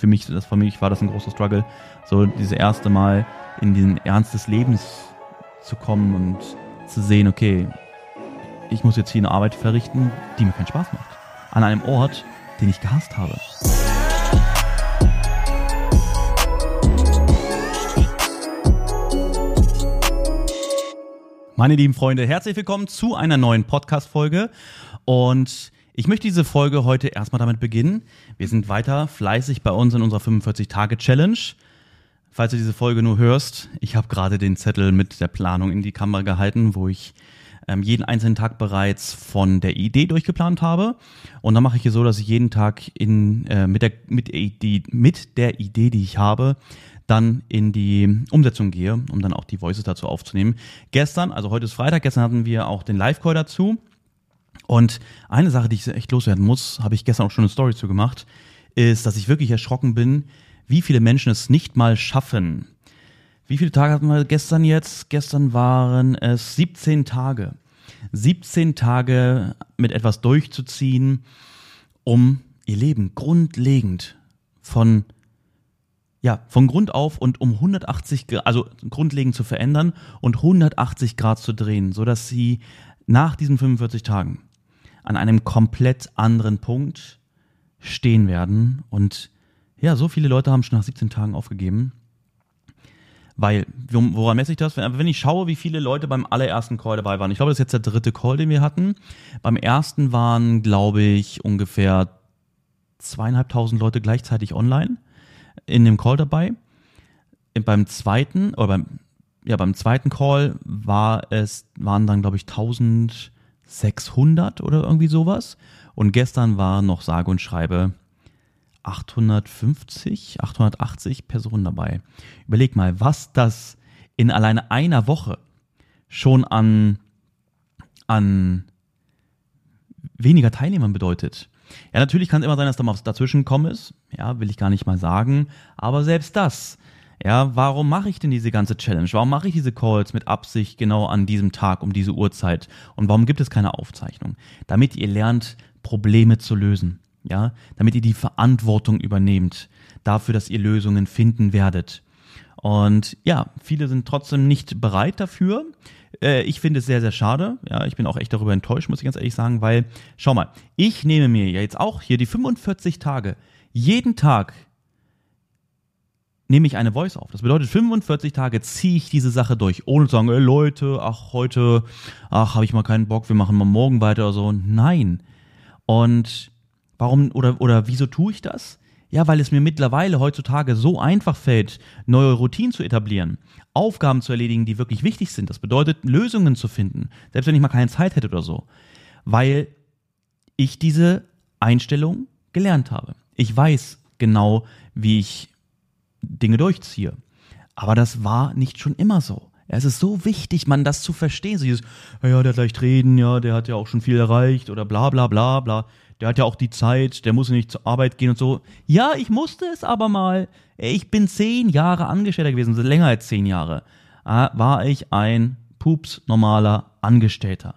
für mich, das für mich war das ein großer Struggle, so dieses erste Mal in den Ernst des Lebens zu kommen und zu sehen, okay, ich muss jetzt hier eine Arbeit verrichten, die mir keinen Spaß macht. An einem Ort, den ich gehasst habe. Meine lieben Freunde, herzlich willkommen zu einer neuen Podcast-Folge. Und ich möchte diese Folge heute erstmal damit beginnen. Wir sind weiter fleißig bei uns in unserer 45-Tage-Challenge. Falls du diese Folge nur hörst, ich habe gerade den Zettel mit der Planung in die Kamera gehalten, wo ich ähm, jeden einzelnen Tag bereits von der Idee durchgeplant habe. Und dann mache ich es so, dass ich jeden Tag in, äh, mit, der, mit, die, mit der Idee, die ich habe, dann in die Umsetzung gehe, um dann auch die Voices dazu aufzunehmen. Gestern, also heute ist Freitag, gestern hatten wir auch den Live-Call dazu. Und eine Sache, die ich echt loswerden muss, habe ich gestern auch schon eine Story zu gemacht, ist, dass ich wirklich erschrocken bin, wie viele Menschen es nicht mal schaffen. Wie viele Tage hatten wir gestern jetzt? Gestern waren es 17 Tage. 17 Tage mit etwas durchzuziehen, um ihr Leben grundlegend von ja, von Grund auf und um 180 Grad, also grundlegend zu verändern und 180 Grad zu drehen, so dass sie nach diesen 45 Tagen an einem komplett anderen Punkt stehen werden. Und ja, so viele Leute haben schon nach 17 Tagen aufgegeben. Weil, woran messe ich das? Wenn ich schaue, wie viele Leute beim allerersten Call dabei waren. Ich glaube, das ist jetzt der dritte Call, den wir hatten. Beim ersten waren, glaube ich, ungefähr zweieinhalbtausend Leute gleichzeitig online in dem Call dabei. Beim zweiten, oder beim, ja, beim zweiten Call war es, waren dann, glaube ich, 1600 oder irgendwie sowas. Und gestern war noch sage und schreibe 850, 880 Personen dabei. Überleg mal, was das in alleine einer Woche schon an, an weniger Teilnehmern bedeutet. Ja, natürlich kann es immer sein, dass da mal was dazwischen kommen ist. Ja, will ich gar nicht mal sagen. Aber selbst das. Ja, warum mache ich denn diese ganze Challenge? Warum mache ich diese Calls mit Absicht genau an diesem Tag um diese Uhrzeit? Und warum gibt es keine Aufzeichnung? Damit ihr lernt, Probleme zu lösen. Ja, damit ihr die Verantwortung übernehmt dafür, dass ihr Lösungen finden werdet. Und ja, viele sind trotzdem nicht bereit dafür. Äh, ich finde es sehr, sehr schade. Ja, ich bin auch echt darüber enttäuscht, muss ich ganz ehrlich sagen, weil, schau mal, ich nehme mir ja jetzt auch hier die 45 Tage, jeden Tag nehme ich eine Voice auf. Das bedeutet, 45 Tage ziehe ich diese Sache durch, ohne zu sagen, ey Leute, ach, heute, ach, habe ich mal keinen Bock, wir machen mal morgen weiter oder so. Nein. Und warum oder, oder wieso tue ich das? Ja, weil es mir mittlerweile heutzutage so einfach fällt, neue Routinen zu etablieren, Aufgaben zu erledigen, die wirklich wichtig sind. Das bedeutet, Lösungen zu finden, selbst wenn ich mal keine Zeit hätte oder so. Weil ich diese Einstellung gelernt habe. Ich weiß genau, wie ich Dinge durchziehe. Aber das war nicht schon immer so. Es ist so wichtig, man das zu verstehen. So dieses, ja, der hat leicht reden, ja, der hat ja auch schon viel erreicht oder bla bla bla bla der hat ja auch die Zeit, der muss nicht zur Arbeit gehen und so. Ja, ich musste es aber mal. Ich bin zehn Jahre Angestellter gewesen, länger als zehn Jahre. Ah, war ich ein pups normaler Angestellter,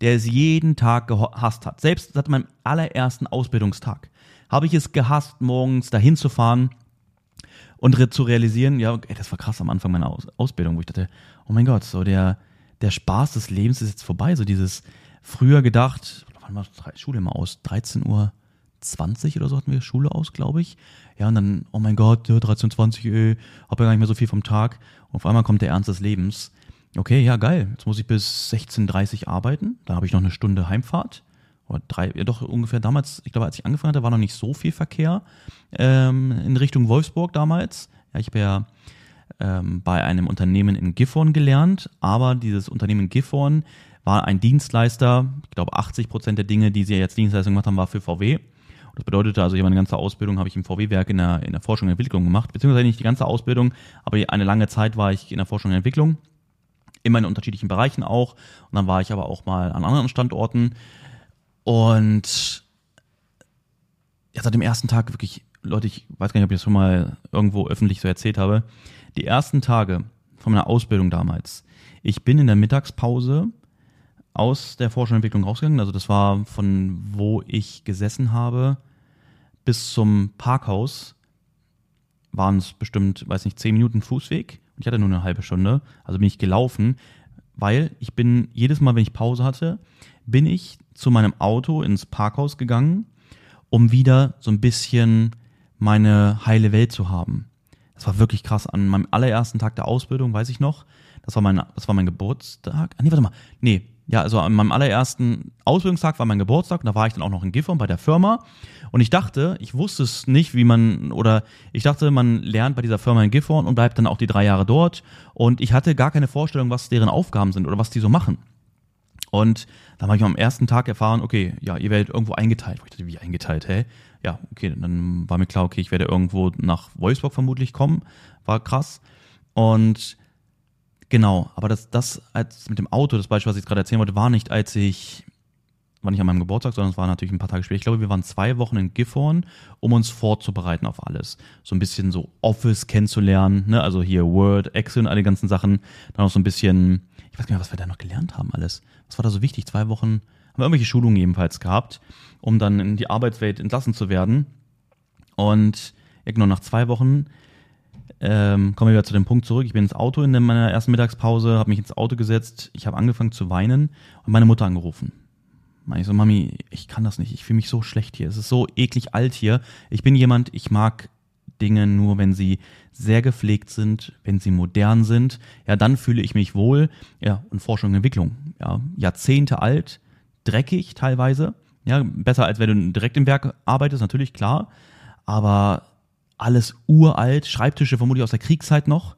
der es jeden Tag gehasst hat. Selbst seit meinem allerersten Ausbildungstag habe ich es gehasst, morgens dahin zu fahren und zu realisieren, ja, ey, das war krass am Anfang meiner Aus Ausbildung, wo ich dachte, oh mein Gott, so der, der Spaß des Lebens ist jetzt vorbei. So dieses früher gedacht, wann war Schule immer aus? 13 Uhr 20 oder so hatten wir Schule aus, glaube ich. Ja, und dann, oh mein Gott, 13.20 Uhr, ey, hab ja gar nicht mehr so viel vom Tag. Und auf einmal kommt der Ernst des Lebens. Okay, ja, geil. Jetzt muss ich bis 16.30 Uhr arbeiten. Dann habe ich noch eine Stunde Heimfahrt. Oder drei, ja doch ungefähr damals, ich glaube, als ich angefangen hatte, war noch nicht so viel Verkehr ähm, in Richtung Wolfsburg damals. Ja, ich habe ja ähm, bei einem Unternehmen in Gifhorn gelernt, aber dieses Unternehmen Gifhorn war ein Dienstleister. Ich glaube, 80 Prozent der Dinge, die sie jetzt Dienstleistung gemacht haben, war für VW. Das bedeutete also, ich meine ganze Ausbildung habe ich im VW-Werk in der, in der Forschung und Entwicklung gemacht, beziehungsweise nicht die ganze Ausbildung, aber eine lange Zeit war ich in der Forschung und Entwicklung, immer in unterschiedlichen Bereichen auch. Und dann war ich aber auch mal an anderen Standorten. Und ja, seit dem ersten Tag wirklich, Leute, ich weiß gar nicht, ob ich das schon mal irgendwo öffentlich so erzählt habe, die ersten Tage von meiner Ausbildung damals, ich bin in der Mittagspause aus der Forschung und Entwicklung rausgegangen. Also das war von wo ich gesessen habe bis zum Parkhaus waren es bestimmt, weiß nicht, zehn Minuten Fußweg und ich hatte nur eine halbe Stunde. Also bin ich gelaufen, weil ich bin jedes Mal, wenn ich Pause hatte, bin ich zu meinem Auto ins Parkhaus gegangen, um wieder so ein bisschen meine heile Welt zu haben. Das war wirklich krass. An meinem allerersten Tag der Ausbildung, weiß ich noch, das war mein, das war mein Geburtstag. Ah, nee, warte mal. Nee, ja, also an meinem allerersten Ausbildungstag war mein Geburtstag und da war ich dann auch noch in Gifhorn bei der Firma und ich dachte, ich wusste es nicht, wie man, oder ich dachte, man lernt bei dieser Firma in Gifhorn und bleibt dann auch die drei Jahre dort und ich hatte gar keine Vorstellung, was deren Aufgaben sind oder was die so machen. Und dann habe ich am ersten Tag erfahren, okay, ja, ihr werdet irgendwo eingeteilt. Ich dachte, wie eingeteilt, hä? Ja, okay, dann war mir klar, okay, ich werde irgendwo nach Wolfsburg vermutlich kommen. War krass. Und Genau, aber das, das als mit dem Auto, das Beispiel, was ich gerade erzählen wollte, war nicht, als ich, war nicht an meinem Geburtstag, sondern es war natürlich ein paar Tage später. Ich glaube, wir waren zwei Wochen in Gifhorn, um uns vorzubereiten auf alles. So ein bisschen so Office kennenzulernen, ne? also hier Word, Excel und alle ganzen Sachen. Dann auch so ein bisschen, ich weiß gar nicht mehr, was wir da noch gelernt haben alles. Was war da so wichtig? Zwei Wochen haben wir irgendwelche Schulungen ebenfalls gehabt, um dann in die Arbeitswelt entlassen zu werden. Und ja, genau, nach zwei Wochen ähm, kommen wir wieder zu dem Punkt zurück. Ich bin ins Auto in meiner ersten Mittagspause, habe mich ins Auto gesetzt, ich habe angefangen zu weinen und meine Mutter angerufen. Ich so, Mami, ich kann das nicht, ich fühle mich so schlecht hier, es ist so eklig alt hier. Ich bin jemand, ich mag Dinge nur, wenn sie sehr gepflegt sind, wenn sie modern sind. Ja, dann fühle ich mich wohl. Ja, und Forschung und Entwicklung. Ja, Jahrzehnte alt, dreckig teilweise. Ja, besser als wenn du direkt im Werk arbeitest, natürlich klar. Aber alles uralt, Schreibtische vermutlich aus der Kriegszeit noch.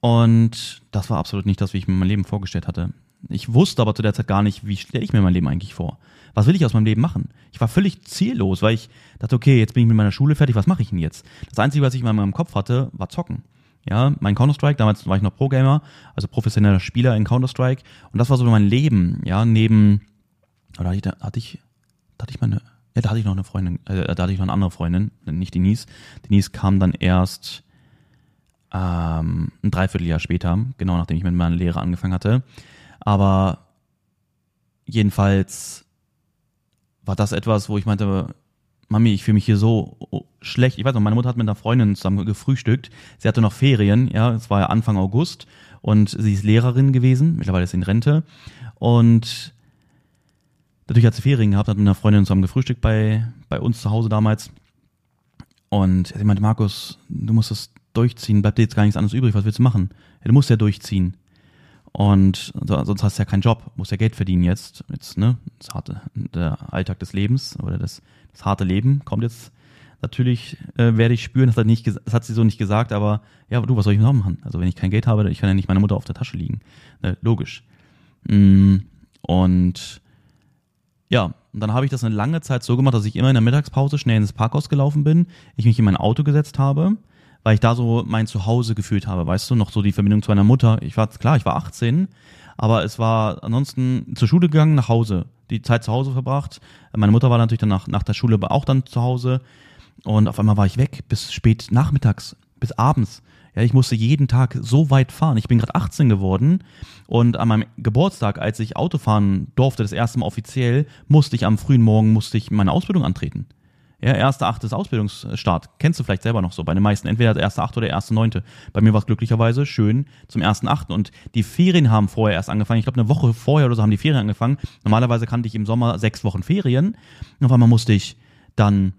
Und das war absolut nicht das, wie ich mir mein Leben vorgestellt hatte. Ich wusste aber zu der Zeit gar nicht, wie stelle ich mir mein Leben eigentlich vor? Was will ich aus meinem Leben machen? Ich war völlig ziellos, weil ich dachte, okay, jetzt bin ich mit meiner Schule fertig, was mache ich denn jetzt? Das Einzige, was ich in meinem Kopf hatte, war zocken. Ja, mein Counter-Strike, damals war ich noch Pro-Gamer, also professioneller Spieler in Counter-Strike. Und das war so mein Leben, ja, neben, oder hatte ich, hatte ich, hatte ich meine, ja, da hatte ich noch eine Freundin, äh, da hatte ich noch eine andere Freundin, nicht Denise. Denise kam dann erst ähm, ein Dreivierteljahr später, genau nachdem ich mit meiner Lehre angefangen hatte. Aber jedenfalls war das etwas, wo ich meinte, Mami, ich fühle mich hier so schlecht. Ich weiß noch, meine Mutter hat mit einer Freundin zusammen gefrühstückt. Sie hatte noch Ferien, ja, es war Anfang August und sie ist Lehrerin gewesen, mittlerweile ist sie in Rente. Und Natürlich hat sie Ferien gehabt, hat mit einer Freundin zusammen gefrühstückt bei, bei uns zu Hause damals. Und sie meinte, Markus, du musst das durchziehen, bleibt dir jetzt gar nichts anderes übrig, was willst du machen? Du musst ja durchziehen. Und sonst hast du ja keinen Job, musst ja Geld verdienen jetzt. Jetzt, ne? Das harte, der Alltag des Lebens oder das, das harte Leben kommt jetzt natürlich, äh, werde ich spüren. Das hat, nicht, das hat sie so nicht gesagt, aber ja, du, was soll ich noch machen? Also wenn ich kein Geld habe, ich kann ja nicht meine Mutter auf der Tasche liegen. Ne, logisch. Mm, und ja, und dann habe ich das eine lange Zeit so gemacht, dass ich immer in der Mittagspause schnell ins Parkhaus gelaufen bin, ich mich in mein Auto gesetzt habe, weil ich da so mein Zuhause gefühlt habe, weißt du, noch so die Verbindung zu meiner Mutter. Ich war, klar, ich war 18, aber es war ansonsten zur Schule gegangen, nach Hause, die Zeit zu Hause verbracht. Meine Mutter war natürlich dann nach, nach der Schule auch dann zu Hause und auf einmal war ich weg bis spät nachmittags, bis abends. Ja, ich musste jeden Tag so weit fahren. Ich bin gerade 18 geworden und an meinem Geburtstag, als ich Auto fahren durfte, das erste Mal offiziell, musste ich am frühen Morgen musste ich meine Ausbildung antreten. Ja, erste achte ist Ausbildungsstart. Kennst du vielleicht selber noch so bei den meisten. Entweder der erste achte oder der erste neunte. Bei mir war es glücklicherweise schön zum ersten achten. Und die Ferien haben vorher erst angefangen. Ich glaube, eine Woche vorher oder so haben die Ferien angefangen. Normalerweise kannte ich im Sommer sechs Wochen Ferien. Auf einmal musste ich dann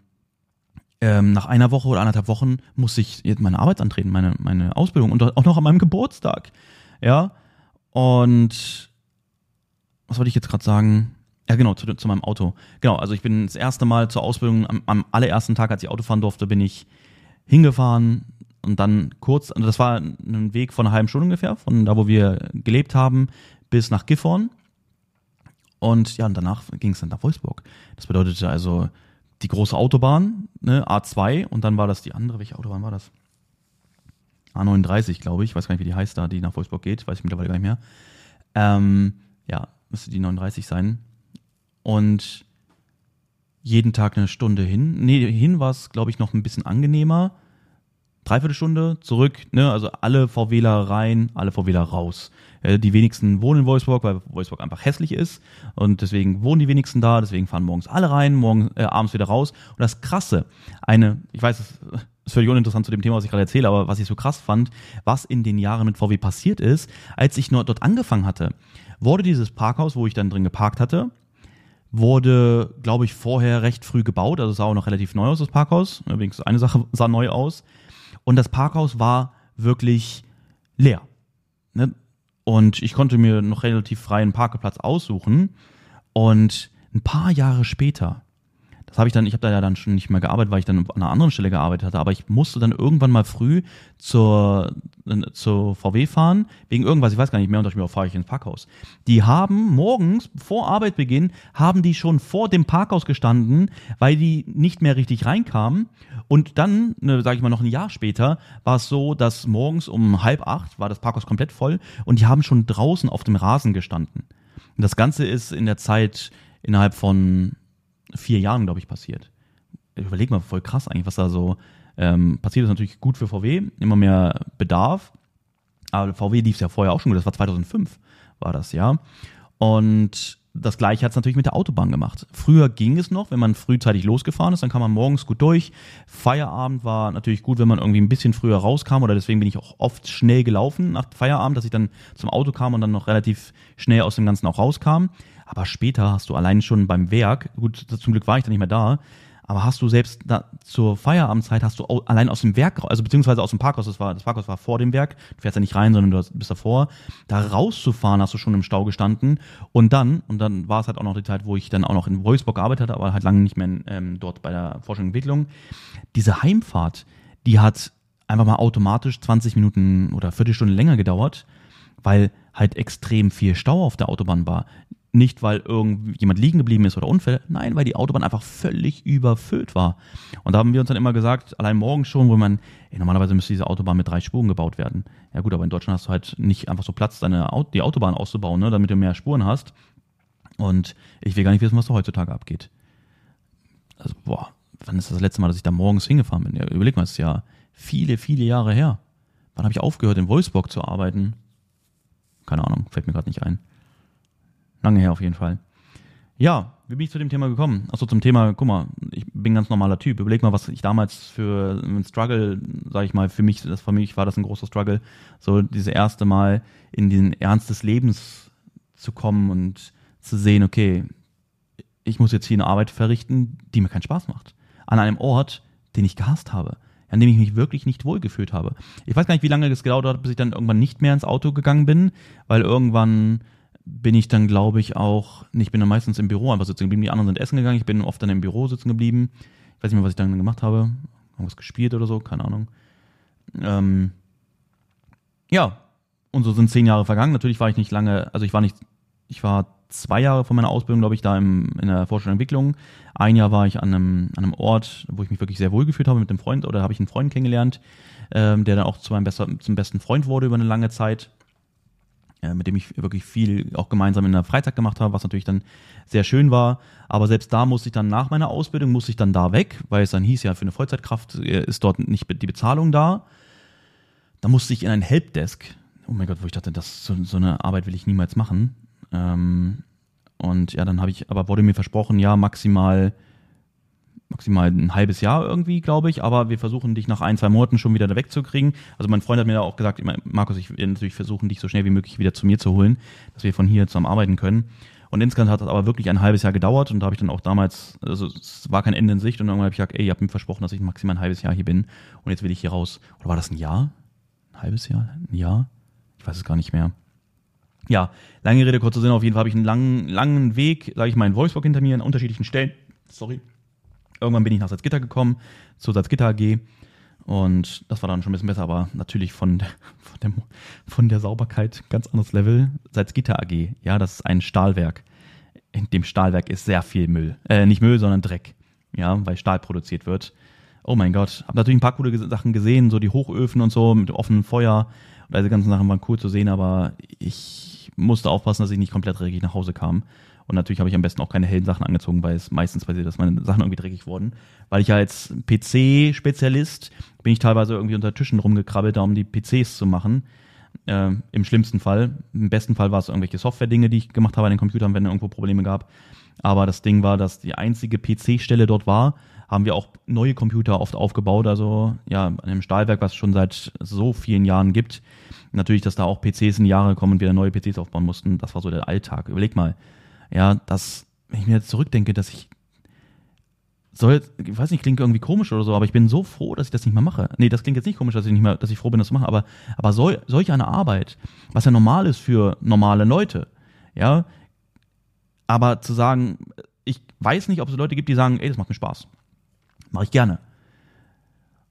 ähm, nach einer Woche oder anderthalb Wochen musste ich meine Arbeit antreten, meine, meine Ausbildung und auch noch an meinem Geburtstag. Ja. Und was wollte ich jetzt gerade sagen? Ja, genau, zu, zu, meinem Auto. Genau, also ich bin das erste Mal zur Ausbildung, am, am allerersten Tag, als ich Auto fahren durfte, bin ich hingefahren und dann kurz, also das war ein Weg von einer halben Stunde ungefähr, von da, wo wir gelebt haben, bis nach Gifhorn. Und ja, und danach ging es dann nach Wolfsburg. Das bedeutete also die große Autobahn, ne, A2, und dann war das die andere, welche Autobahn war das? A39, glaube ich, weiß gar nicht, wie die heißt da, die nach Wolfsburg geht, weiß ich mittlerweile gar nicht mehr. Ähm, ja, müsste die 39 sein. Und jeden Tag eine Stunde hin. Nee, hin war es, glaube ich, noch ein bisschen angenehmer. Dreiviertelstunde zurück, ne, also alle VWler rein, alle VWler raus. Äh, die wenigsten wohnen in Wolfsburg, weil Wolfsburg einfach hässlich ist und deswegen wohnen die wenigsten da, deswegen fahren morgens alle rein, morgen, äh, abends wieder raus. Und das Krasse, eine, ich weiß, es ist völlig uninteressant zu dem Thema, was ich gerade erzähle, aber was ich so krass fand, was in den Jahren mit VW passiert ist, als ich dort angefangen hatte, wurde dieses Parkhaus, wo ich dann drin geparkt hatte, wurde, glaube ich, vorher recht früh gebaut, also sah auch noch relativ neu aus, das Parkhaus. Übrigens, eine Sache sah neu aus. Und das Parkhaus war wirklich leer. Ne? Und ich konnte mir noch relativ freien Parkplatz aussuchen. Und ein paar Jahre später das habe ich dann, ich habe da ja dann schon nicht mehr gearbeitet, weil ich dann an einer anderen Stelle gearbeitet hatte, aber ich musste dann irgendwann mal früh zur, zur VW fahren, wegen irgendwas, ich weiß gar nicht mehr, und dachte mir, fahre ich ins Parkhaus. Die haben morgens, vor Arbeitbeginn, haben die schon vor dem Parkhaus gestanden, weil die nicht mehr richtig reinkamen. Und dann, ne, sage ich mal noch ein Jahr später, war es so, dass morgens um halb acht war das Parkhaus komplett voll und die haben schon draußen auf dem Rasen gestanden. Und das Ganze ist in der Zeit innerhalb von vier Jahren, glaube ich, passiert. Überleg mal, voll krass eigentlich, was da so ähm, passiert ist. Natürlich gut für VW, immer mehr Bedarf. Aber VW lief es ja vorher auch schon gut. Das war 2005, war das, ja. Und das gleiche hat es natürlich mit der Autobahn gemacht. Früher ging es noch, wenn man frühzeitig losgefahren ist, dann kam man morgens gut durch. Feierabend war natürlich gut, wenn man irgendwie ein bisschen früher rauskam oder deswegen bin ich auch oft schnell gelaufen nach Feierabend, dass ich dann zum Auto kam und dann noch relativ schnell aus dem Ganzen auch rauskam. Aber später hast du allein schon beim Werk, gut, zum Glück war ich da nicht mehr da, aber hast du selbst da, zur Feierabendzeit hast du allein aus dem Werk, also beziehungsweise aus dem Parkhaus, das war, das Parkhaus war vor dem Werk, du fährst ja nicht rein, sondern du bist davor, da rauszufahren hast du schon im Stau gestanden und dann, und dann war es halt auch noch die Zeit, wo ich dann auch noch in Wolfsburg gearbeitet hatte, aber halt lange nicht mehr ähm, dort bei der Forschung und Entwicklung. Diese Heimfahrt, die hat einfach mal automatisch 20 Minuten oder Viertelstunde länger gedauert, weil halt extrem viel Stau auf der Autobahn war. Nicht, weil irgendjemand liegen geblieben ist oder Unfälle, nein, weil die Autobahn einfach völlig überfüllt war. Und da haben wir uns dann immer gesagt, allein morgens schon, wo man, ey, normalerweise müsste diese Autobahn mit drei Spuren gebaut werden. Ja gut, aber in Deutschland hast du halt nicht einfach so Platz, deine die Autobahn auszubauen, ne, damit du mehr Spuren hast. Und ich will gar nicht wissen, was da heutzutage abgeht. Also, boah, wann ist das letzte Mal, dass ich da morgens hingefahren bin? Ja, überleg mal, es ist ja viele, viele Jahre her. Wann habe ich aufgehört, in Wolfsburg zu arbeiten? Keine Ahnung, fällt mir gerade nicht ein. Lange her auf jeden Fall. Ja, wie bin ich zu dem Thema gekommen? Achso, zum Thema, guck mal, ich bin ein ganz normaler Typ. Überleg mal, was ich damals für ein Struggle, sag ich mal, für mich, das für mich war das ein großer Struggle, so diese erste Mal in den Ernst des Lebens zu kommen und zu sehen, okay, ich muss jetzt hier eine Arbeit verrichten, die mir keinen Spaß macht. An einem Ort, den ich gehasst habe, an dem ich mich wirklich nicht wohlgefühlt habe. Ich weiß gar nicht, wie lange das gedauert hat, bis ich dann irgendwann nicht mehr ins Auto gegangen bin, weil irgendwann bin ich dann, glaube ich, auch, ich bin dann meistens im Büro einfach sitzen geblieben. Die anderen sind essen gegangen. Ich bin oft dann im Büro sitzen geblieben. Ich weiß nicht mehr, was ich dann gemacht habe. Irgendwas gespielt oder so, keine Ahnung. Ähm, ja, und so sind zehn Jahre vergangen. Natürlich war ich nicht lange, also ich war nicht, ich war zwei Jahre von meiner Ausbildung, glaube ich, da im, in der Forschung und Entwicklung. Ein Jahr war ich an einem, an einem Ort, wo ich mich wirklich sehr wohl gefühlt habe mit einem Freund, oder habe ich einen Freund kennengelernt, ähm, der dann auch zu meinem bester, zum besten Freund wurde über eine lange Zeit mit dem ich wirklich viel auch gemeinsam in der Freizeit gemacht habe, was natürlich dann sehr schön war. Aber selbst da musste ich dann nach meiner Ausbildung, musste ich dann da weg, weil es dann hieß ja, für eine Vollzeitkraft äh, ist dort nicht die Bezahlung da. Da musste ich in ein Helpdesk. Oh mein Gott, wo ich dachte, das so, so eine Arbeit will ich niemals machen. Ähm, und ja, dann habe ich, aber wurde mir versprochen, ja, maximal maximal ein halbes Jahr irgendwie, glaube ich, aber wir versuchen dich nach ein, zwei Monaten schon wieder da wegzukriegen. Also mein Freund hat mir da auch gesagt, Markus, ich will natürlich versuchen, dich so schnell wie möglich wieder zu mir zu holen, dass wir von hier zusammen arbeiten können. Und insgesamt hat das aber wirklich ein halbes Jahr gedauert und da habe ich dann auch damals, also es war kein Ende in Sicht und irgendwann habe ich gesagt, ey, ihr habt mir versprochen, dass ich maximal ein halbes Jahr hier bin und jetzt will ich hier raus. Oder war das ein Jahr? Ein halbes Jahr? Ein Jahr? Ich weiß es gar nicht mehr. Ja, lange Rede, kurzer Sinn, auf jeden Fall habe ich einen langen, langen Weg, sage ich mal, in Wolfsburg hinter mir an unterschiedlichen Stellen. Sorry Irgendwann bin ich nach Salzgitter gekommen, zur Salzgitter AG. Und das war dann schon ein bisschen besser, aber natürlich von der, von der, von der Sauberkeit ganz anderes Level. Salzgitter AG, ja, das ist ein Stahlwerk. In dem Stahlwerk ist sehr viel Müll. Äh, nicht Müll, sondern Dreck. Ja, weil Stahl produziert wird. Oh mein Gott. Hab natürlich ein paar coole Sachen gesehen, so die Hochöfen und so mit offenem Feuer. Und diese ganzen Sachen waren cool zu sehen, aber ich musste aufpassen, dass ich nicht komplett dreckig nach Hause kam. Und natürlich habe ich am besten auch keine hellen Sachen angezogen, weil es meistens passiert, dass meine Sachen irgendwie dreckig wurden. Weil ich als PC-Spezialist bin ich teilweise irgendwie unter Tischen rumgekrabbelt, da um die PCs zu machen. Äh, Im schlimmsten Fall. Im besten Fall war es irgendwelche Software-Dinge, die ich gemacht habe an den Computern, wenn es irgendwo Probleme gab. Aber das Ding war, dass die einzige PC-Stelle dort war, haben wir auch neue Computer oft aufgebaut. Also ja, an einem Stahlwerk, was es schon seit so vielen Jahren gibt. Natürlich, dass da auch PCs in Jahre kommen und wieder neue PCs aufbauen mussten. Das war so der Alltag. Überleg mal, ja, dass, wenn ich mir jetzt zurückdenke, dass ich soll, ich weiß nicht, klingt irgendwie komisch oder so, aber ich bin so froh, dass ich das nicht mehr mache. Nee, das klingt jetzt nicht komisch, dass ich nicht mehr, dass ich froh bin, das zu machen, aber, aber so, solch eine Arbeit, was ja normal ist für normale Leute, ja, aber zu sagen, ich weiß nicht, ob es Leute gibt, die sagen, ey, das macht mir Spaß. Mache ich gerne.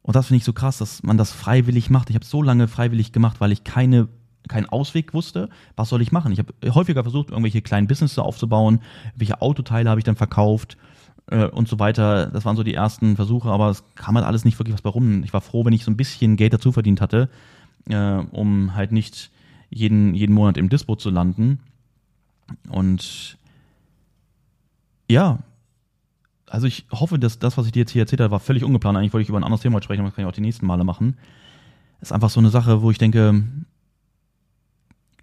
Und das finde ich so krass, dass man das freiwillig macht. Ich habe so lange freiwillig gemacht, weil ich keine keinen Ausweg wusste. Was soll ich machen? Ich habe häufiger versucht, irgendwelche kleinen Businesses aufzubauen. Welche Autoteile habe ich dann verkauft äh, und so weiter. Das waren so die ersten Versuche, aber es kam halt alles nicht wirklich was bei rum. Ich war froh, wenn ich so ein bisschen Geld dazu verdient hatte, äh, um halt nicht jeden, jeden Monat im Dispo zu landen. Und ja, also ich hoffe, dass das, was ich dir jetzt hier erzählt habe, war völlig ungeplant. Eigentlich wollte ich über ein anderes Thema sprechen, aber das kann ich auch die nächsten Male machen. Das ist einfach so eine Sache, wo ich denke,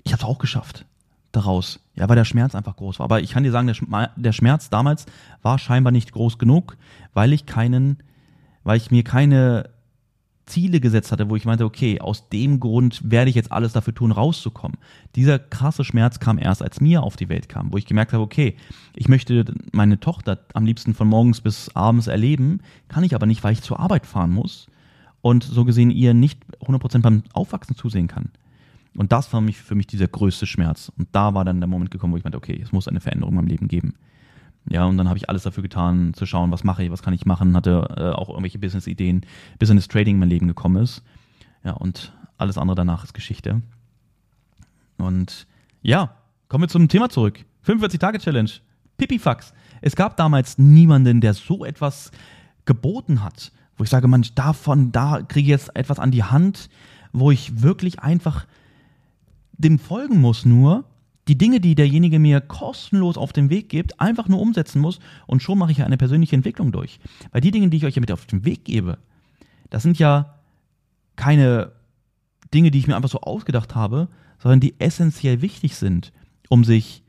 ich habe es auch geschafft daraus. Ja, weil der Schmerz einfach groß war. Aber ich kann dir sagen, der, Schmerz damals war scheinbar nicht groß genug, weil ich keinen, weil ich mir keine Ziele gesetzt hatte, wo ich meinte, okay, aus dem Grund werde ich jetzt alles dafür tun, rauszukommen. Dieser krasse Schmerz kam erst, als mir auf die Welt kam, wo ich gemerkt habe, okay, ich möchte meine Tochter am liebsten von morgens bis abends erleben, kann ich aber nicht, weil ich zur Arbeit fahren muss und so gesehen ihr nicht 100% beim Aufwachsen zusehen kann. Und das war mich, für mich dieser größte Schmerz. Und da war dann der Moment gekommen, wo ich meinte, okay, es muss eine Veränderung in meinem Leben geben. Ja, und dann habe ich alles dafür getan, zu schauen, was mache ich, was kann ich machen, hatte äh, auch irgendwelche Business-Ideen, bis dann das Trading in mein Leben gekommen ist. Ja, und alles andere danach ist Geschichte. Und ja, kommen wir zum Thema zurück. 45-Tage-Challenge. Pipifax. Es gab damals niemanden, der so etwas geboten hat, wo ich sage, man, davon, da kriege ich jetzt etwas an die Hand, wo ich wirklich einfach dem folgen muss nur die Dinge, die derjenige mir kostenlos auf den Weg gibt, einfach nur umsetzen muss und schon mache ich ja eine persönliche Entwicklung durch. Weil die Dinge, die ich euch ja mit auf den Weg gebe, das sind ja keine Dinge, die ich mir einfach so ausgedacht habe, sondern die essentiell wichtig sind, um sich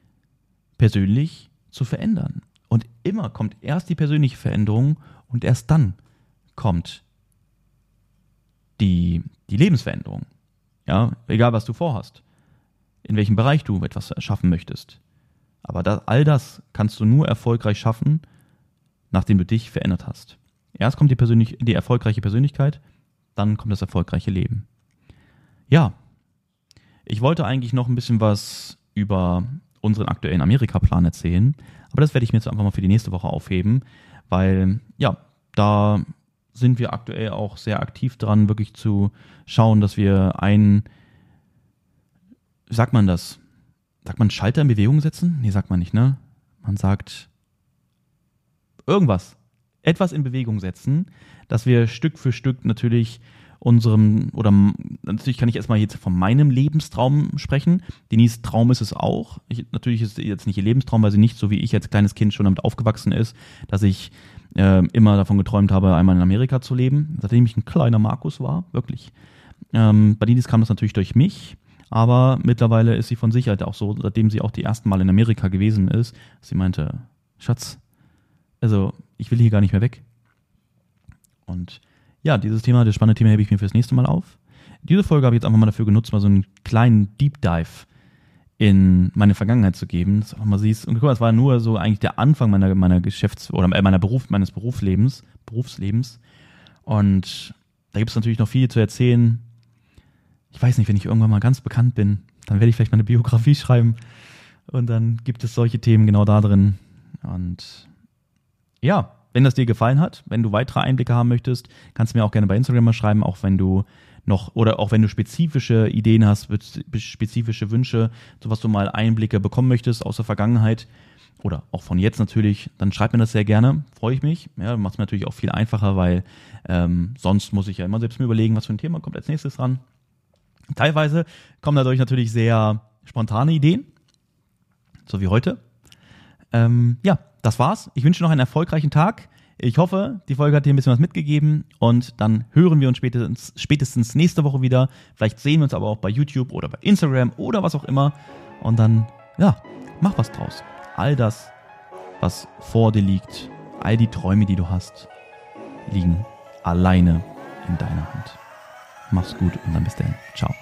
persönlich zu verändern. Und immer kommt erst die persönliche Veränderung und erst dann kommt die, die Lebensveränderung. Ja, egal was du vorhast in welchem Bereich du etwas schaffen möchtest. Aber das, all das kannst du nur erfolgreich schaffen, nachdem du dich verändert hast. Erst kommt die, persönlich, die erfolgreiche Persönlichkeit, dann kommt das erfolgreiche Leben. Ja, ich wollte eigentlich noch ein bisschen was über unseren aktuellen Amerika-Plan erzählen, aber das werde ich mir jetzt einfach mal für die nächste Woche aufheben, weil ja, da sind wir aktuell auch sehr aktiv dran, wirklich zu schauen, dass wir einen sagt man das? Sagt man Schalter in Bewegung setzen? Nee, sagt man nicht, ne? Man sagt irgendwas. Etwas in Bewegung setzen, dass wir Stück für Stück natürlich unserem, oder natürlich kann ich erstmal jetzt von meinem Lebenstraum sprechen. Denise Traum ist es auch. Ich, natürlich ist es jetzt nicht ihr Lebenstraum, weil sie nicht so wie ich als kleines Kind schon damit aufgewachsen ist, dass ich äh, immer davon geträumt habe, einmal in Amerika zu leben, seitdem ich ein kleiner Markus war, wirklich. Ähm, bei Denise kam das natürlich durch mich. Aber mittlerweile ist sie von Sicherheit auch so, seitdem sie auch die ersten Mal in Amerika gewesen ist, sie meinte, Schatz, also ich will hier gar nicht mehr weg. Und ja, dieses Thema, das spannende Thema hebe ich mir fürs nächste Mal auf. Diese Folge habe ich jetzt einfach mal dafür genutzt, mal so einen kleinen Deep Dive in meine Vergangenheit zu geben, dass du einfach mal siehst. Und guck mal, es war nur so eigentlich der Anfang meiner, meiner Geschäfts- oder meiner Beruf, meines Berufslebens, Berufslebens. Und da gibt es natürlich noch viel zu erzählen, ich weiß nicht, wenn ich irgendwann mal ganz bekannt bin, dann werde ich vielleicht mal eine Biografie schreiben und dann gibt es solche Themen genau da drin. Und ja, wenn das dir gefallen hat, wenn du weitere Einblicke haben möchtest, kannst du mir auch gerne bei Instagram mal schreiben, auch wenn du noch oder auch wenn du spezifische Ideen hast, spezifische Wünsche, so was du mal Einblicke bekommen möchtest aus der Vergangenheit oder auch von jetzt natürlich, dann schreib mir das sehr gerne, freue ich mich. Ja, macht es mir natürlich auch viel einfacher, weil ähm, sonst muss ich ja immer selbst mir überlegen, was für ein Thema kommt als nächstes ran. Teilweise kommen dadurch natürlich sehr spontane Ideen, so wie heute. Ähm, ja, das war's. Ich wünsche noch einen erfolgreichen Tag. Ich hoffe, die Folge hat dir ein bisschen was mitgegeben und dann hören wir uns spätestens, spätestens nächste Woche wieder. Vielleicht sehen wir uns aber auch bei YouTube oder bei Instagram oder was auch immer. Und dann, ja, mach was draus. All das, was vor dir liegt, all die Träume, die du hast, liegen alleine in deiner Hand. Mach's gut und dann bis dann. Ciao.